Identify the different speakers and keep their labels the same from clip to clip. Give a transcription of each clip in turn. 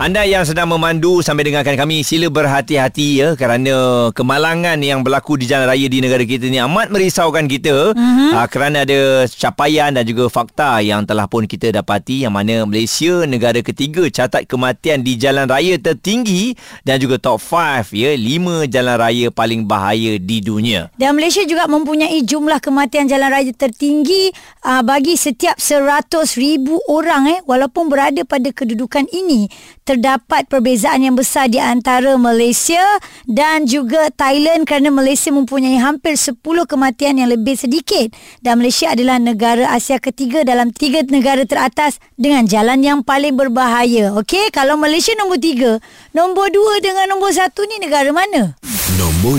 Speaker 1: Anda yang sedang memandu sambil dengarkan kami sila berhati-hati ya kerana kemalangan yang berlaku di jalan raya di negara kita ni amat merisaukan kita uh-huh. uh, kerana ada capaian dan juga fakta yang telah pun kita dapati yang mana Malaysia negara ketiga catat kematian di jalan raya tertinggi dan juga top 5 ya 5 jalan raya paling bahaya di dunia.
Speaker 2: Dan Malaysia juga mempunyai jumlah kematian jalan raya tertinggi uh, bagi setiap 100,000 orang eh walaupun berada pada kedudukan ini terdapat perbezaan yang besar di antara Malaysia dan juga Thailand kerana Malaysia mempunyai hampir 10 kematian yang lebih sedikit dan Malaysia adalah negara Asia ketiga dalam tiga negara teratas dengan jalan yang paling berbahaya. Okey, kalau Malaysia nombor tiga, nombor dua dengan nombor satu ni negara mana?
Speaker 3: Nombor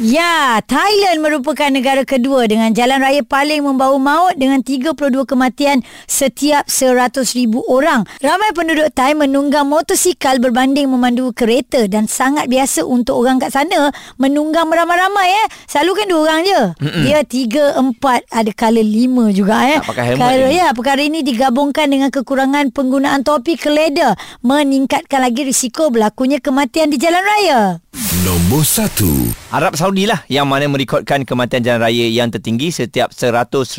Speaker 3: 2.
Speaker 2: Ya, Thailand merupakan negara kedua dengan jalan raya paling membawa maut dengan 32 kematian setiap 100,000 orang. Ramai penduduk Thai menunggang motosikal berbanding memandu kereta dan sangat biasa untuk orang kat sana menunggang beramai-ramai eh. Selalu kan dua orang je. Mm-mm. Dia tiga, empat, ada kala lima juga eh.
Speaker 1: Tak pakai helmet ni.
Speaker 2: ya, perkara ini digabungkan dengan kekurangan penggunaan topi keleda meningkatkan lagi risiko berlakunya kematian di jalan raya.
Speaker 3: Nombor 1.
Speaker 1: Arab Saudi lah yang mana merekodkan kematian jalan raya yang tertinggi setiap 100,000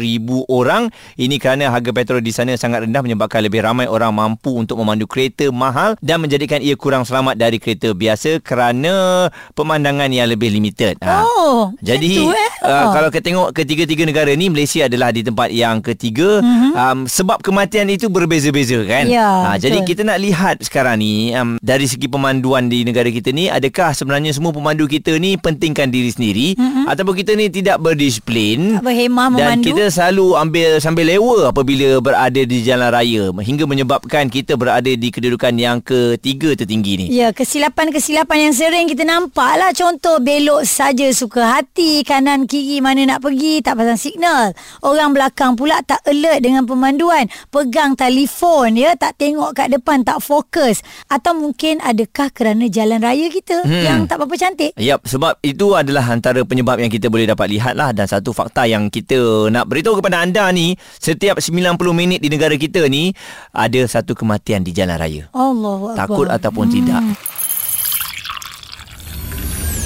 Speaker 1: orang. Ini kerana harga petrol di sana sangat rendah menyebabkan lebih ramai orang mampu untuk memandu kereta mahal dan menjadikan ia kurang selamat dari kereta biasa kerana pemandangan yang lebih limited. Ha.
Speaker 2: Oh,
Speaker 1: Jadi
Speaker 2: macam tu, eh?
Speaker 1: uh,
Speaker 2: Oh.
Speaker 1: kalau kita tengok ketiga-tiga negara ni Malaysia adalah di tempat yang ketiga mm-hmm. um, sebab kematian itu berbeza-beza kan.
Speaker 2: Ya,
Speaker 1: Ah, jadi kita nak lihat sekarang ni um, dari segi pemanduan di negara kita ni adakah sebenarnya semua pemandu kita ni pentingkan diri sendiri mm-hmm. ataupun kita ni tidak berdisiplin
Speaker 2: Tak berhemah
Speaker 1: dan
Speaker 2: memandu.
Speaker 1: kita selalu ambil sambil lewa apabila berada di jalan raya hingga menyebabkan kita berada di kedudukan yang ketiga tertinggi ni.
Speaker 2: Ya, kesilapan-kesilapan yang sering kita nampak lah. Contoh, belok saja suka hati, kanan kiri mana nak pergi, tak pasang signal. Orang belakang pula tak alert dengan pemanduan. Pegang telefon, ya, tak tengok kat depan, tak fokus. Atau mungkin adakah kerana jalan raya kita hmm. yang tak berapa cantik?
Speaker 1: Yap, sebab itu adalah antara penyebab yang kita boleh dapat lihat lah dan satu fakta yang kita nak beritahu kepada anda ni, setiap 90 minit di negara kita ni ada satu kematian di jalan raya.
Speaker 2: Allah
Speaker 1: Takut ataupun tidak.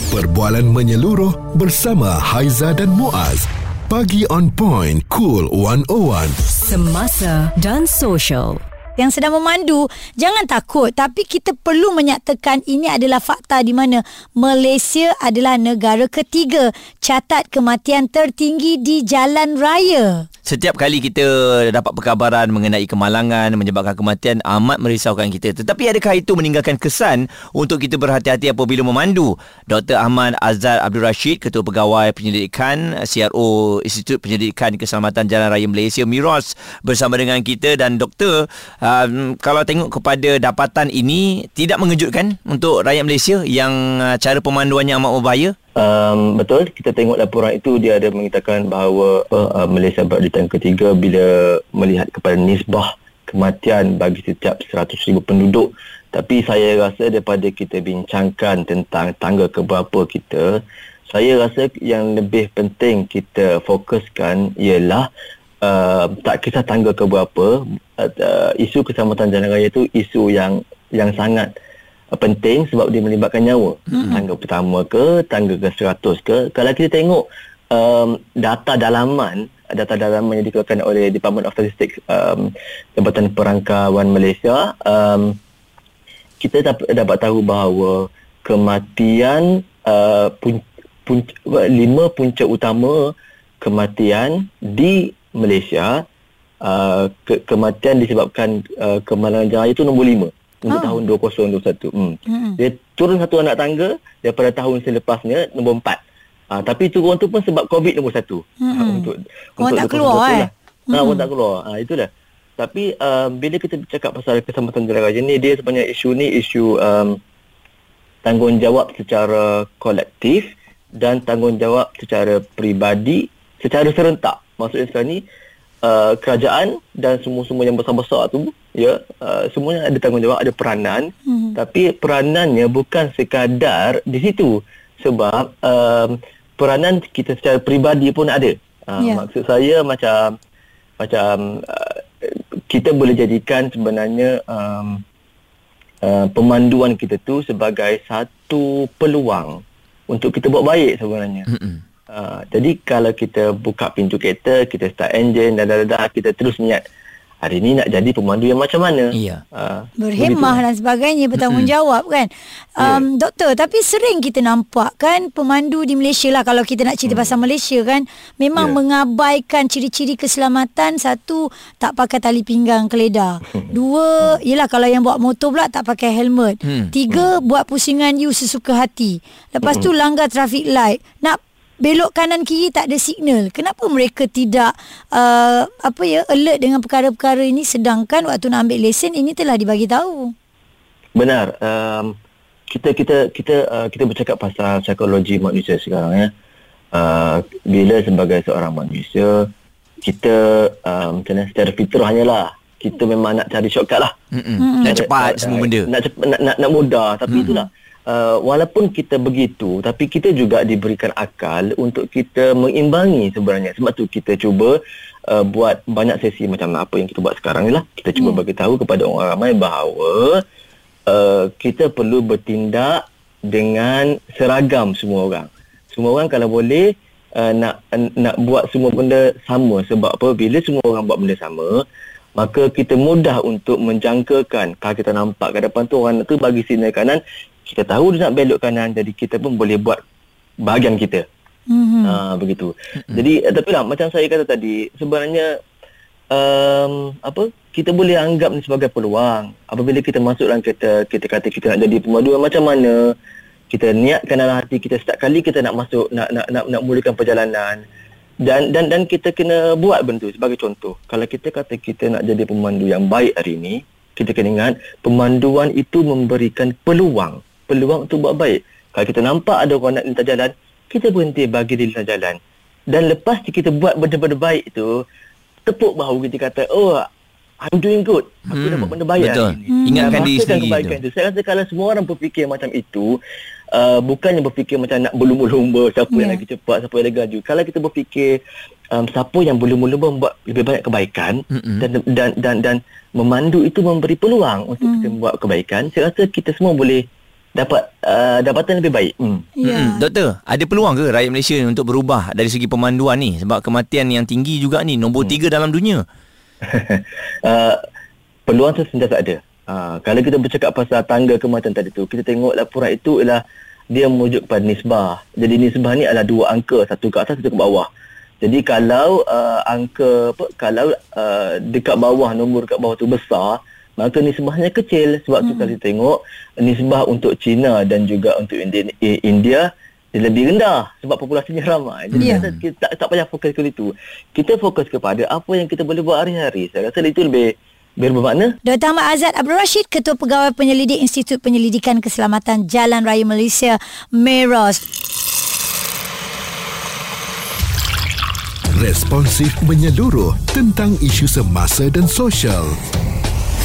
Speaker 3: Perbualan menyeluruh bersama Haiza dan Muaz. Pagi on point. Cool 101.
Speaker 4: Semasa dan social.
Speaker 2: Yang sedang memandu jangan takut tapi kita perlu menyatakan ini adalah fakta di mana Malaysia adalah negara ketiga catat kematian tertinggi di jalan raya.
Speaker 1: Setiap kali kita dapat perkabaran mengenai kemalangan menyebabkan kematian amat merisaukan kita. Tetapi adakah itu meninggalkan kesan untuk kita berhati-hati apabila memandu? Dr. Ahmad Azhar Abdul Rashid, Ketua Pegawai Penyelidikan CRO Institut Penyelidikan Keselamatan Jalan Raya Malaysia MIROS bersama dengan kita dan doktor um, kalau tengok kepada dapatan ini tidak mengejutkan untuk rakyat Malaysia yang uh, cara pemanduannya amat berbahaya?
Speaker 5: Um, betul, kita tengok laporan itu dia ada mengatakan bahawa uh, Malaysia berada di tangga ketiga bila melihat kepada nisbah kematian bagi setiap 100,000 penduduk. Tapi saya rasa daripada kita bincangkan tentang tangga keberapa kita, saya rasa yang lebih penting kita fokuskan ialah uh, tak kisah tangga keberapa, uh, isu keselamatan jalan raya itu isu yang yang sangat penting sebab dia melibatkan nyawa. Mm-hmm. Tangga pertama ke, tangga ke 100 ke. Kalau kita tengok um, data dalaman, data dalaman yang dikeluarkan oleh Department of Statistics um, Jabatan Perangkawan Malaysia, um, kita dapat, dapat tahu bahawa kematian uh, pun, pun, lima punca utama kematian di Malaysia uh, ke, kematian disebabkan uh, kemalangan jalan itu nombor lima untuk
Speaker 2: Ah.
Speaker 5: tahun 2021. Hmm.
Speaker 2: Hmm.
Speaker 5: Dia turun satu anak tangga daripada tahun selepasnya nombor empat. Uh, tapi turun tu pun sebab COVID nombor satu.
Speaker 2: Hmm.
Speaker 5: Ah, untuk
Speaker 2: Orang tak
Speaker 5: 2021
Speaker 2: keluar, eh?
Speaker 5: lah. Ha, orang tak keluar. Ha, itulah. Tapi uh, bila kita bercakap pasal keselamatan jalan raya ni, dia sebenarnya isu ni isu um, tanggungjawab secara kolektif dan tanggungjawab secara peribadi secara serentak. Maksudnya sekarang ni uh, kerajaan dan semua-semua yang besar-besar tu ya uh, semuanya ada tanggungjawab, ada peranan. Hmm. Tapi peranannya bukan sekadar di situ sebab um, peranan kita secara peribadi pun ada. Uh,
Speaker 2: Ya.
Speaker 5: Maksud saya macam macam uh, kita boleh jadikan sebenarnya um, uh, pemanduan kita tu sebagai satu peluang untuk kita buat baik sebenarnya.
Speaker 1: Mm-mm.
Speaker 5: Uh, jadi kalau kita buka pintu kereta, kita start engine dan dah, dah, dah kita terus niat hari ni nak jadi pemandu yang macam mana.
Speaker 1: Ya.
Speaker 5: Uh,
Speaker 2: Berhemah dan sebagainya Bertanggungjawab kan? Um, Doktor Tapi sering kita nampak kan Pemandu di Malaysia lah Kalau kita nak cerita pasal Malaysia kan? Memang
Speaker 5: Ya.
Speaker 2: mengabaikan Ciri-ciri keselamatan Satu Tak pakai tali pinggang keledar Dua Yelah kalau yang bawa motor pula Tak pakai helmet.
Speaker 1: Hmm.
Speaker 2: Tiga Buat pusingan you sesuka hati. Lepas tu langgar traffic light. Nak belok kanan kiri tak ada signal. Kenapa mereka tidak uh, apa ya alert dengan perkara-perkara ini sedangkan waktu nak ambil lesen ini telah dibagi tahu.
Speaker 5: Benar. Um, kita kita kita uh, kita bercakap pasal psikologi manusia sekarang ya. Uh, bila sebagai seorang manusia kita um, macam mana secara fitrahnya lah kita memang nak cari shortcut lah.
Speaker 1: Mm-mm. Nak cepat
Speaker 5: uh,
Speaker 1: semua benda.
Speaker 5: Nak cepat nak nak, nak mudah tapi itulah Uh, walaupun kita begitu tapi kita juga diberikan akal untuk kita mengimbangi sebenarnya. Sebab tu kita cuba uh, buat banyak sesi macam apa yang kita buat sekarang ni lah. Kita cuba bagi tahu kepada orang ramai bahawa uh, kita perlu bertindak dengan seragam semua orang. Semua orang kalau boleh uh, nak nak buat semua benda sama. Sebab apa? Bila semua orang buat benda sama maka kita mudah untuk menjangkakan. Kalau kita nampak ke depan tu orang tu bagi signal kanan kita tahu dia nak belok kanan jadi kita pun boleh buat bahagian kita
Speaker 2: Hmm.
Speaker 5: Ha, begitu. Jadi eh, tapi lah macam saya kata tadi sebenarnya um, apa kita boleh anggap ni sebagai peluang. Apabila kita masuk dalam kereta kita kata kita nak jadi pemandu macam mana kita niatkan dalam hati kita setiap kali kita nak masuk nak nak nak, nak mulakan perjalanan dan dan dan kita kena buat benda tu sebagai contoh. Kalau kita kata kita nak jadi pemandu yang baik hari ini, kita kena ingat pemanduan itu memberikan peluang, peluang untuk buat baik. Kalau kita nampak ada orang nak lintas jalan, kita berhenti bagi dia lintas jalan. Dan lepas kita buat benda-benda baik tu, tepuk bahu kita kata, oh, I'm doing good. Aku
Speaker 1: Hmm,
Speaker 5: dah buat benda baik
Speaker 1: betul.
Speaker 5: hari.
Speaker 1: Hmm. Ingatkan
Speaker 5: Dan
Speaker 1: diri sendiri
Speaker 5: kebaikan
Speaker 1: tu.
Speaker 5: tu. Saya rasa kalau semua orang berfikir macam itu, uh, bukannya berfikir macam nak berlumba-lumba siapa yang
Speaker 2: Ya.
Speaker 5: lagi cepat, siapa yang lagi laju. Kalau kita berfikir um, siapa yang berlumba-lumba membuat lebih banyak kebaikan
Speaker 1: Mm-mm.
Speaker 5: dan, dan dan dan memandu itu memberi peluang untuk kita membuat kebaikan, saya rasa kita semua boleh dapat uh, dapatan lebih baik. Hmm.
Speaker 1: Ya.
Speaker 2: Ya.
Speaker 1: Doktor, ada peluang ke rakyat Malaysia ni untuk berubah dari segi pemanduan ni? Sebab kematian yang tinggi juga ni, nombor
Speaker 5: Hmm.
Speaker 1: tiga dalam dunia.
Speaker 5: uh, peluang tu sentiasa ada. Uh, kalau kita bercakap pasal tangga kematian tadi tu, kita tengok laporan itu ialah dia merujuk pada nisbah. Jadi nisbah ni adalah dua angka, satu ke atas, satu ke bawah. Jadi kalau uh, angka apa kalau uh, dekat bawah nombor dekat bawah tu besar, maka nisbahnya kecil sebab tu kalau kita tengok nisbah untuk China dan juga untuk India, India dia lebih rendah sebab populasinya ramai. Jadi yeah. kita tak, tak payah fokus ke itu. Kita fokus kepada apa yang kita boleh buat hari-hari. Saya rasa itu lebih lebih bermakna.
Speaker 2: Dr. Ahmad Azad Abdul Rashid, Ketua Pegawai Penyelidik Institut Penyelidikan Keselamatan Jalan Raya Malaysia, Meros.
Speaker 3: Responsif menyeluruh tentang isu semasa dan sosial.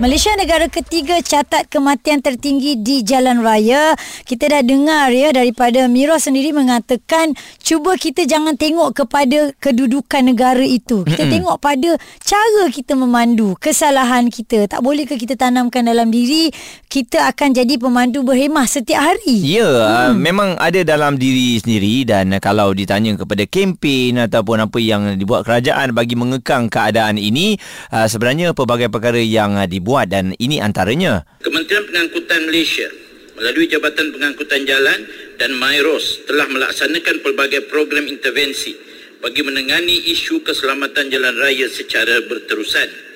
Speaker 2: Malaysia negara ketiga catat kematian tertinggi di jalan raya. Kita dah dengar ya daripada Miro sendiri mengatakan cuba kita jangan tengok kepada kedudukan negara itu. Kita mm-hmm. tengok pada cara kita memandu, kesalahan kita. Tak boleh ke kita tanamkan dalam diri kita akan jadi pemandu berhemah setiap hari.
Speaker 1: Ya, hmm. memang ada dalam diri sendiri dan kalau ditanya kepada kempen ataupun apa yang dibuat kerajaan bagi mengekang keadaan ini, uh, sebenarnya pelbagai perkara yang uh, dibuat dan ini antaranya.
Speaker 6: Kementerian Pengangkutan Malaysia melalui Jabatan Pengangkutan Jalan dan MyRos telah melaksanakan pelbagai program intervensi bagi menangani isu keselamatan jalan raya secara berterusan.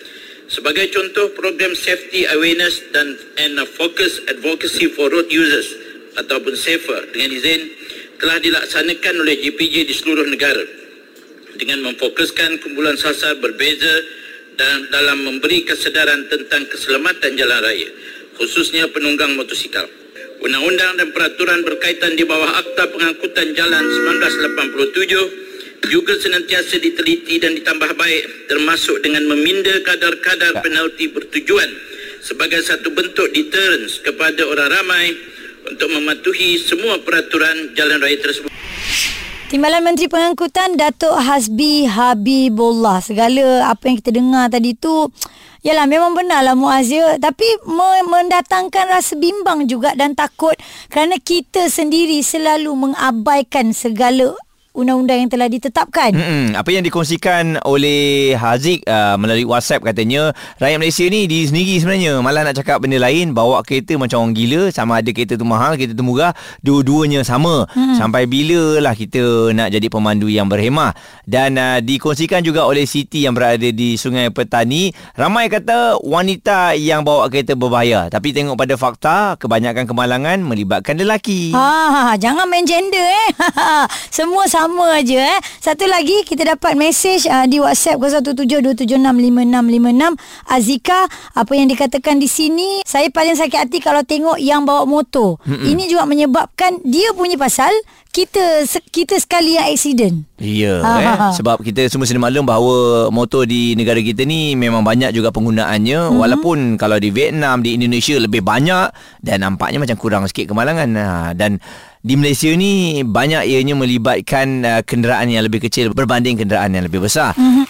Speaker 6: Sebagai contoh program Safety Awareness dan and Focus Advocacy for Road Users ataupun SAFER dengan izin telah dilaksanakan oleh JPJ di seluruh negara dengan memfokuskan kumpulan sasar berbeza dalam memberi kesedaran tentang keselamatan jalan raya, khususnya penunggang motosikal. Undang-undang dan peraturan berkaitan di bawah Akta Pengangkutan Jalan 1987 juga senantiasa diteliti dan ditambah baik termasuk dengan meminda kadar-kadar penalti bertujuan sebagai satu bentuk deterrence kepada orang ramai untuk mematuhi semua peraturan jalan raya tersebut.
Speaker 2: Timbalan Menteri Pengangkutan Datuk Hasbi Habibullah. Segala apa yang kita dengar tadi tu Yalah memang benar lah Muaz ya Tapi me- mendatangkan rasa bimbang juga dan takut Kerana kita sendiri selalu mengabaikan segala undang-undang yang telah ditetapkan.
Speaker 1: Mm-mm. Apa yang dikongsikan oleh Haziq uh, melalui WhatsApp katanya rakyat Malaysia ni diri sendiri sebenarnya. Malah nak cakap benda lain bawa kereta macam orang gila. Sama ada kereta tu mahal kereta tu murah. Dua-duanya sama. Mm. sampai bila lah kita nak jadi pemandu yang berhemah dan uh, dikongsikan juga oleh Siti yang berada di Sungai Petani ramai kata wanita yang bawa kereta berbahaya tapi tengok pada fakta kebanyakan kemalangan melibatkan lelaki.
Speaker 2: Ha, jangan main gender eh. Semua sama aja eh. Satu lagi kita dapat mesej uh, di WhatsApp 0172765656 Azika apa yang dikatakan di sini saya paling sakit hati kalau tengok yang bawa motor. Mm-mm. Ini juga menyebabkan dia punya pasal kita kita sekali yang accident.
Speaker 1: Ya,
Speaker 2: Ha, ha,
Speaker 1: eh.
Speaker 2: ha.
Speaker 1: sebab kita semua sedia maklum bahawa motor di negara kita ni memang banyak juga penggunaannya
Speaker 2: Mhm.
Speaker 1: mm-hmm. walaupun kalau di Vietnam, di Indonesia lebih banyak dan nampaknya macam kurang sikit kemalangan. Ha, dan di Malaysia ni banyak ianya melibatkan uh, kenderaan yang lebih kecil berbanding kenderaan yang lebih besar.
Speaker 2: Mhm.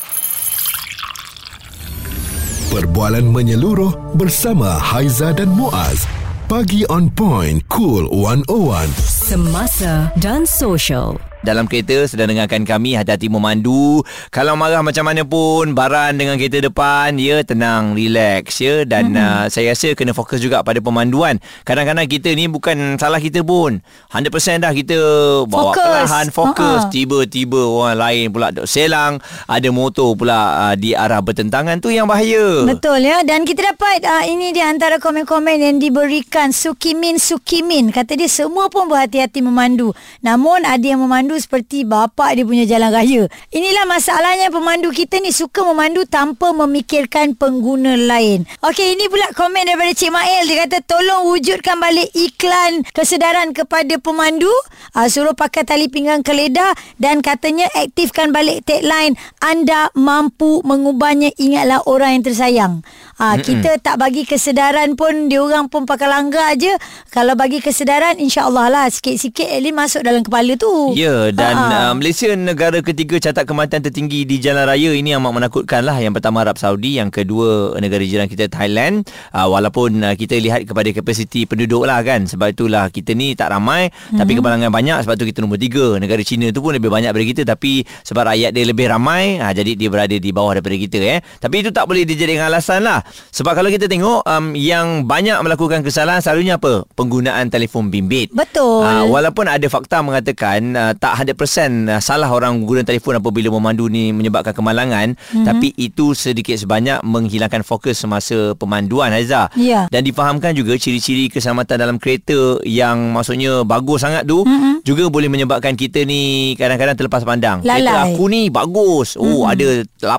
Speaker 3: Perbualan menyeluruh bersama Haiza dan Muaz. Pagi on point, cool 101.
Speaker 4: Semasa dan social.
Speaker 1: Dalam kereta sedang dengarkan kami hati-hati memandu. Kalau marah macam mana pun baran dengan kereta depan ya tenang relax ya. Dan mm-hmm. uh, saya rasa kena fokus juga pada pemanduan. Kadang-kadang kita ni bukan salah kita pun. 100% dah kita bawa
Speaker 2: Fokus.
Speaker 1: perlahan fokus.
Speaker 2: Ha-ha.
Speaker 1: tiba-tiba orang lain pula duk selang. Ada motor pula uh, di arah bertentangan. Tu yang bahaya.
Speaker 2: Betul ya. Dan kita dapat uh, ini di antara komen-komen yang diberikan Sukimin Sukimin kata dia semua pun berhati-hati memandu. Namun ada yang memandu seperti bapak dia punya jalan raya. Inilah masalahnya pemandu kita ni suka memandu tanpa memikirkan pengguna lain. Okey ini pula komen daripada Cik Mail. Dia kata tolong wujudkan balik iklan kesedaran kepada pemandu. Uh, suruh pakai tali pinggang keledah dan katanya aktifkan balik tagline anda mampu mengubahnya. Ingatlah orang yang tersayang Ah kita tak bagi kesedaran pun dia orang pun pakai langgar aje. Kalau bagi kesedaran insya-Allah lah sikit-sikit at least masuk dalam kepala tu.
Speaker 1: Ya dan
Speaker 2: Ha-ha.
Speaker 1: uh, Malaysia negara ketiga catat kematian tertinggi di jalan raya ini amat menakutkan lah. Yang pertama Arab Saudi, yang kedua negara jiran kita Thailand. Uh, walaupun uh, kita lihat kepada kapasiti penduduk lah kan. Sebab itulah kita ni tak ramai mm-hmm. tapi kemalangan banyak sebab tu kita nombor tiga. Negara China tu pun lebih banyak daripada kita tapi sebab rakyat dia lebih ramai uh, jadi dia berada di bawah daripada kita eh. Tapi itu tak boleh dijadikan alasan lah. Sebab kalau kita tengok um, yang banyak melakukan kesalahan selalunya apa? Penggunaan telefon bimbit.
Speaker 2: Betul.
Speaker 1: Ah, walaupun ada fakta mengatakan uh, tak 100% uh, salah orang guna telefon apabila memandu ni menyebabkan kemalangan mm-hmm. tapi itu sedikit sebanyak menghilangkan fokus semasa pemanduan Haiza.
Speaker 2: Ya.
Speaker 1: Dan difahamkan juga ciri-ciri keselamatan dalam kereta yang maksudnya bagus sangat tu mm-hmm. juga boleh menyebabkan kita ni kadang-kadang terlepas pandang. Kereta
Speaker 2: Lalai.
Speaker 1: aku ni bagus. Oh mm-hmm. ada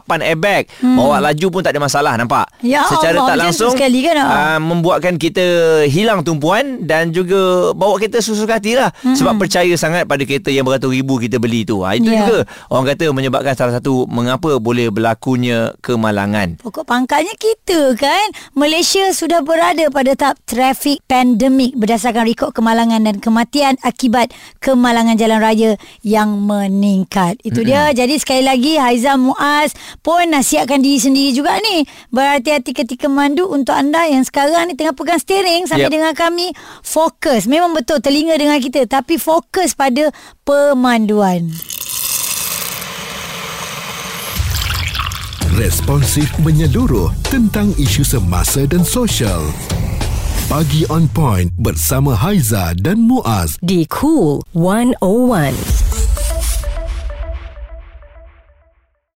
Speaker 1: 8 airbag. Mm. Bawa laju pun tak ada masalah nampak.
Speaker 2: Ya
Speaker 1: Secara
Speaker 2: Allah,
Speaker 1: tak
Speaker 2: macam tu
Speaker 1: langsung
Speaker 2: sekali kan,
Speaker 1: uh, membuatkan kita hilang tumpuan dan juga bawa kereta susuka hati lah mm-hmm. sebab percaya sangat pada kereta yang beratus ribu kita beli tu ha, itu
Speaker 2: Ya.
Speaker 1: juga orang kata menyebabkan salah satu mengapa boleh berlakunya kemalangan
Speaker 2: Pokok pangkalnya kita kan Malaysia sudah berada pada tahap trafik pandemik berdasarkan rekod kemalangan dan kematian akibat kemalangan jalan raya yang meningkat. Itu mm-hmm. dia. Jadi sekali lagi Haiza Muaz pun nasihatkan diri sendiri juga ni. Berhati-hati ketika mandu untuk anda yang sekarang ni tengah pegang steering sambil
Speaker 1: Yep.
Speaker 2: dengan kami fokus. Memang betul telinga dengan kita tapi fokus pada pemanduan.
Speaker 3: Responsif menyeluruh tentang isu semasa dan sosial. Pagi on point bersama Haiza dan Muaz.
Speaker 4: Di Cool 101.